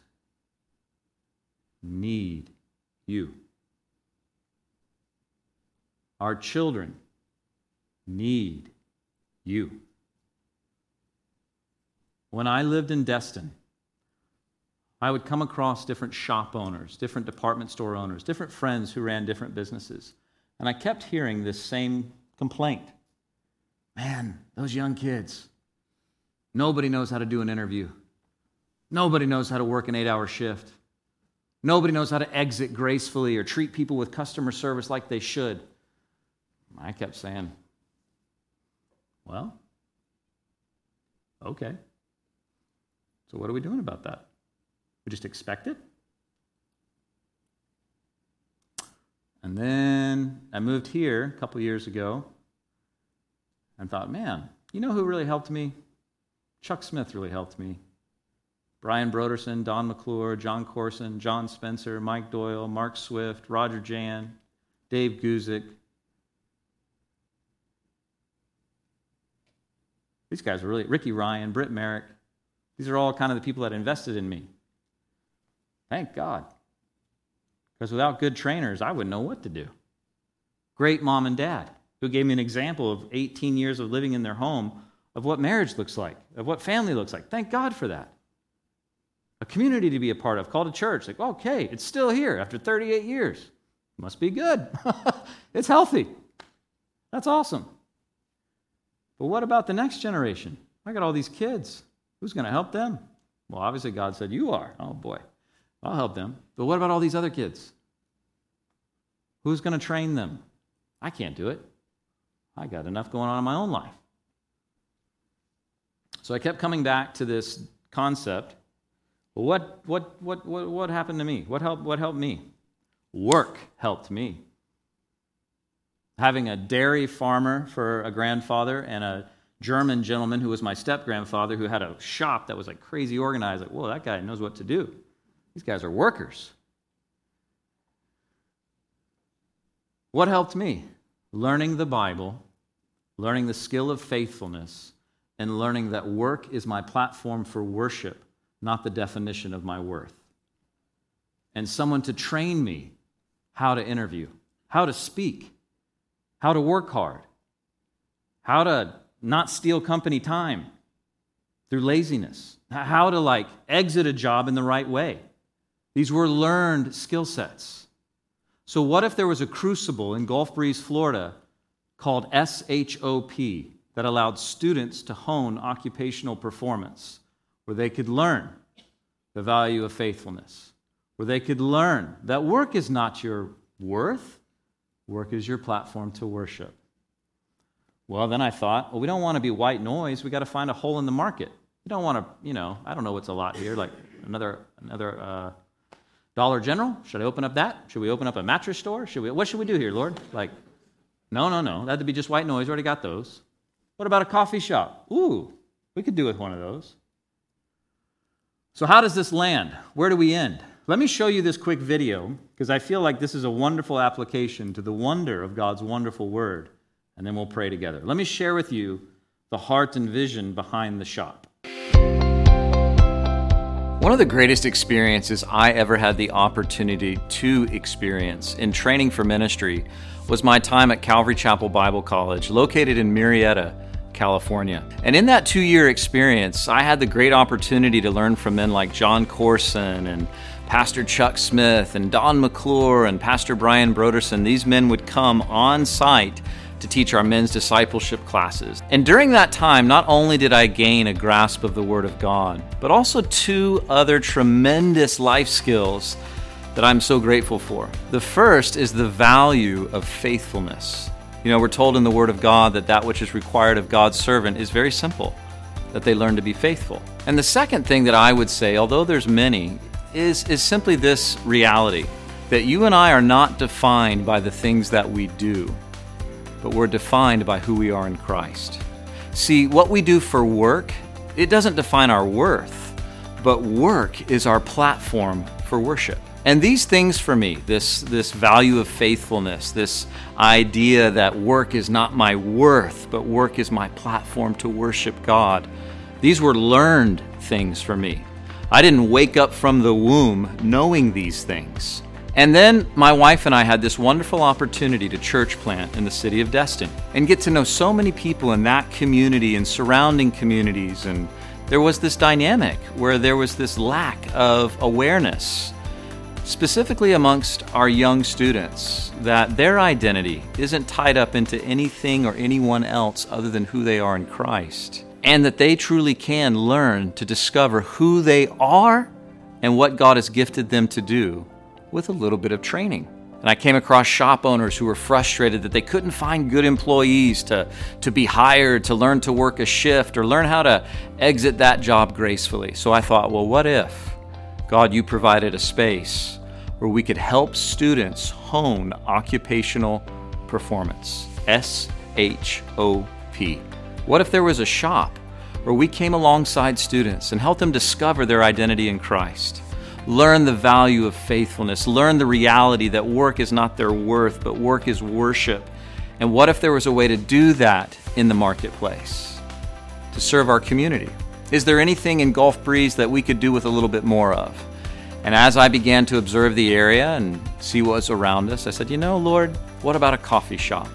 need you. Our children need you. When I lived in Destin, I would come across different shop owners, different department store owners, different friends who ran different businesses. And I kept hearing this same complaint Man, those young kids, nobody knows how to do an interview. Nobody knows how to work an eight hour shift. Nobody knows how to exit gracefully or treat people with customer service like they should. I kept saying, Well, okay. So, what are we doing about that? We just expect it? And then I moved here a couple years ago and thought, man, you know who really helped me? Chuck Smith really helped me. Brian Brodersen, Don McClure, Jon Courson, John Spencer, Mike Doyle, Mark Swift, Roger Jan, Dave Guzik. These guys are really, Ricky Ryan, Britt Merrick. These are all kind of the people that invested in me. Thank God. Because without good trainers, I wouldn't know what to do. Great mom and dad who gave me an example of 18 years of living in their home of what marriage looks like, of what family looks like. Thank God for that. A community to be a part of called a church. Like, okay, it's still here after 38 years. Must be good. *laughs* it's healthy. That's awesome. But what about the next generation? I got all these kids. Who's going to help them? Well, obviously, God said, You are. Oh, boy. I'll help them. But what about all these other kids? Who's going to train them? I can't do it. I got enough going on in my own life. So I kept coming back to this concept. What, what, what, what, what happened to me? What helped, what helped me? Work helped me. Having a dairy farmer for a grandfather and a German gentleman who was my step grandfather who had a shop that was like crazy organized. Like, whoa, that guy knows what to do. These guys are workers. What helped me? Learning the Bible, learning the skill of faithfulness, and learning that work is my platform for worship, not the definition of my worth. And someone to train me how to interview, how to speak, how to work hard, how to not steal company time through laziness, how to like exit a job in the right way. These were learned skill sets. So, what if there was a crucible in Gulf Breeze, Florida called SHOP that allowed students to hone occupational performance, where they could learn the value of faithfulness, where they could learn that work is not your worth, work is your platform to worship. Well, then I thought, well, we don't want to be white noise. We got to find a hole in the market. We don't want to, you know, I don't know what's a lot here, like another another uh, Dollar General. Should I open up that? Should we open up a mattress store? Should we? What should we do here, Lord? Like, no, no, no. That'd be just white noise. We already got those. What about a coffee shop? Ooh, we could do with one of those. So, how does this land? Where do we end? Let me show you this quick video because I feel like this is a wonderful application to the wonder of God's wonderful word and then we'll pray together. Let me share with you the heart and vision behind the shop. One of the greatest experiences I ever had the opportunity to experience in training for ministry was my time at Calvary Chapel Bible College, located in Murrieta, California. And in that two year experience, I had the great opportunity to learn from men like Jon Courson and Pastor Chuck Smith and Don McClure and Pastor Brian Brodersen, these men would come on site to teach our men's discipleship classes. And during that time, not only did I gain a grasp of the Word of God, but also two other tremendous life skills that I'm so grateful for. The first is the value of faithfulness. You know, we're told in the Word of God that that which is required of God's servant is very simple that they learn to be faithful. And the second thing that I would say, although there's many, is, is simply this reality that you and I are not defined by the things that we do, but we're defined by who we are in Christ. See, what we do for work, it doesn't define our worth, but work is our platform for worship. And these things for me, this, this value of faithfulness, this idea that work is not my worth, but work is my platform to worship God, these were learned things for me. I didn't wake up from the womb knowing these things. And then my wife and I had this wonderful opportunity to church plant in the city of Destin and get to know so many people in that community and surrounding communities. And there was this dynamic where there was this lack of awareness, specifically amongst our young students, that their identity isn't tied up into anything or anyone else other than who they are in Christ and that they truly can learn to discover who they are and what God has gifted them to do with a little bit of training. And I came across shop owners who were frustrated that they couldn't find good employees to, to be hired, to learn to work a shift, or learn how to exit that job gracefully. So I thought, well, what if, God, you provided a space where we could help students hone occupational performance? S H O P. What if there was a shop where we came alongside students and helped them discover their identity in Christ? Learn the value of faithfulness, learn the reality that work is not their worth, but work is worship. And what if there was a way to do that in the marketplace to serve our community? Is there anything in Gulf Breeze that we could do with a little bit more of? And as I began to observe the area and see what was around us, I said, You know, Lord, what about a coffee shop?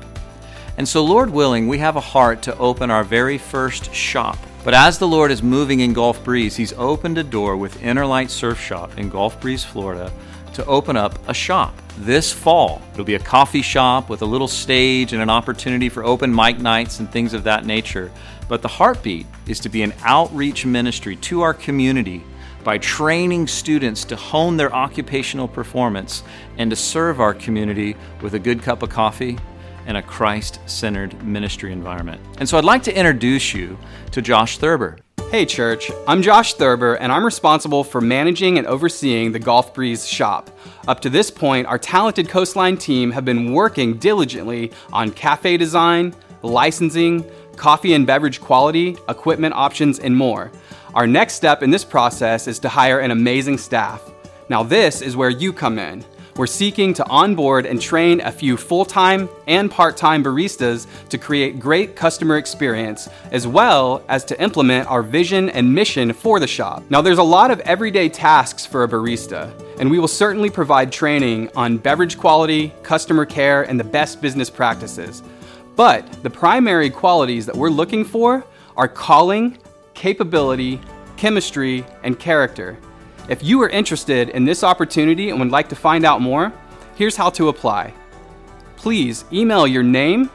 And so, Lord willing, we have a heart to open our very first shop. But as the Lord is moving in Gulf Breeze, He's opened a door with Innerlight Surf Shop in Gulf Breeze, Florida, to open up a shop this fall. It'll be a coffee shop with a little stage and an opportunity for open mic nights and things of that nature. But the heartbeat is to be an outreach ministry to our community by training students to hone their occupational performance and to serve our community with a good cup of coffee in a Christ centered ministry environment. And so I'd like to introduce you to Josh Thurber. Hey, church. I'm Josh Thurber, and I'm responsible for managing and overseeing the Gulf Breeze shop. Up to this point, our talented Coastline team have been working diligently on cafe design, licensing, coffee and beverage quality, equipment options, and more. Our next step in this process is to hire an amazing staff. Now, this is where you come in we're seeking to onboard and train a few full time and part time baristas to create great customer experience, as well as to implement our vision and mission for the shop. Now, there's a lot of everyday tasks for a barista, and we will certainly provide training on beverage quality, customer care, and the best business practices. But the primary qualities that we're looking for are calling, capability, chemistry, and character. If you are interested in this opportunity and would like to find out more, here's how to apply. Please email your name,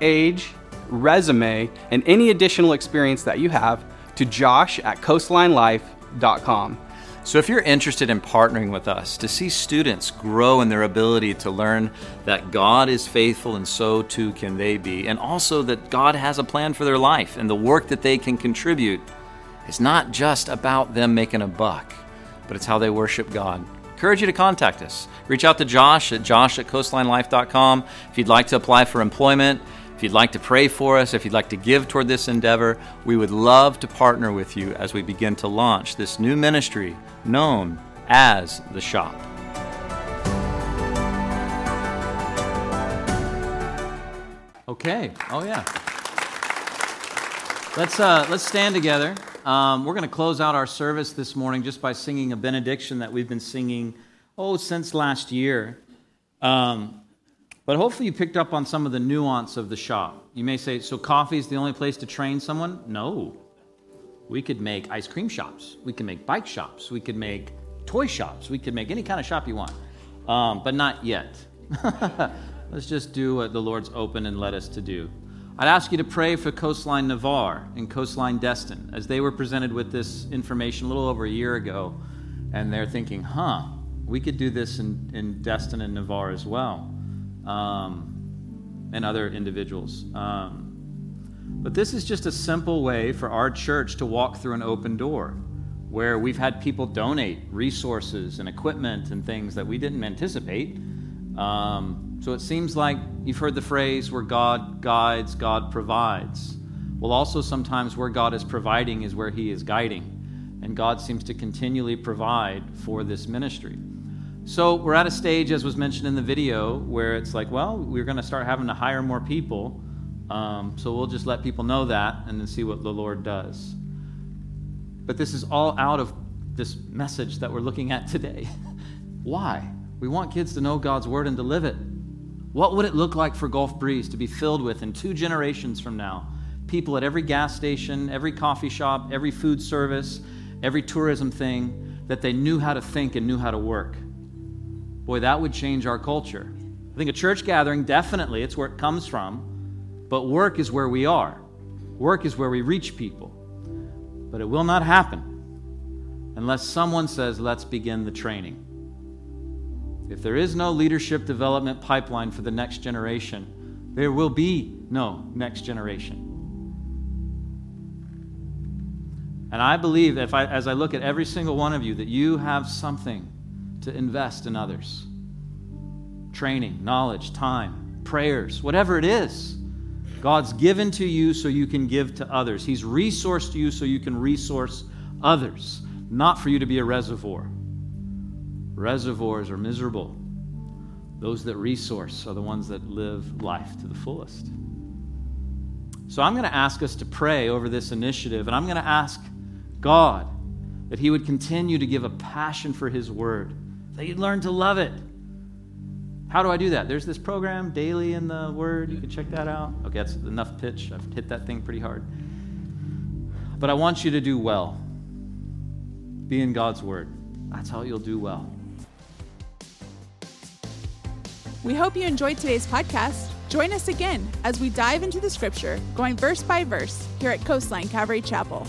age, resume, and any additional experience that you have to josh at coastlinelife.com. So, if you're interested in partnering with us to see students grow in their ability to learn that God is faithful and so too can they be, and also that God has a plan for their life and the work that they can contribute is not just about them making a buck but it's how they worship God. Encourage you to contact us. Reach out to Josh at josh at coastlinelife.com if you'd like to apply for employment, if you'd like to pray for us, if you'd like to give toward this endeavor. We would love to partner with you as we begin to launch this new ministry known as The Shop. Okay. Oh yeah. Let's uh, let's stand together. Um, we're going to close out our service this morning just by singing a benediction that we've been singing, oh, since last year. Um, but hopefully you picked up on some of the nuance of the shop. You may say, so coffee is the only place to train someone? No. We could make ice cream shops. We could make bike shops. We could make toy shops. We could make any kind of shop you want, um, but not yet. *laughs* Let's just do what the Lord's open and led us to do. I'd ask you to pray for Coastline Navarre and Coastline Destin as they were presented with this information a little over a year ago, and they're thinking, huh, we could do this in, in Destin and Navarre as well, um, and other individuals. Um, but this is just a simple way for our church to walk through an open door where we've had people donate resources and equipment and things that we didn't anticipate. Um, so it seems like you've heard the phrase where God guides, God provides. Well, also sometimes where God is providing is where He is guiding. And God seems to continually provide for this ministry. So we're at a stage, as was mentioned in the video, where it's like, well, we're going to start having to hire more people. Um, so we'll just let people know that and then see what the Lord does. But this is all out of this message that we're looking at today. *laughs* Why? We want kids to know God's word and to live it. What would it look like for Gulf Breeze to be filled with in two generations from now? People at every gas station, every coffee shop, every food service, every tourism thing, that they knew how to think and knew how to work. Boy, that would change our culture. I think a church gathering, definitely, it's where it comes from, but work is where we are. Work is where we reach people. But it will not happen unless someone says, let's begin the training. If there is no leadership development pipeline for the next generation, there will be no next generation. And I believe if I, as I look at every single one of you, that you have something to invest in others training, knowledge, time, prayers, whatever it is. God's given to you so you can give to others. He's resourced you so you can resource others, not for you to be a reservoir. Reservoirs are miserable. Those that resource are the ones that live life to the fullest. So I'm going to ask us to pray over this initiative, and I'm going to ask God that He would continue to give a passion for His Word, that you'd learn to love it how do I do that? There's this program, Daily in the Word. You can check that out. Okay, that's enough pitch. I've hit that thing pretty hard. But I want you to do well. Be in God's Word. That's how you'll do well. We hope you enjoyed today's podcast. Join us again as we dive into the scripture, going verse by verse, here at Coastline Calvary Chapel.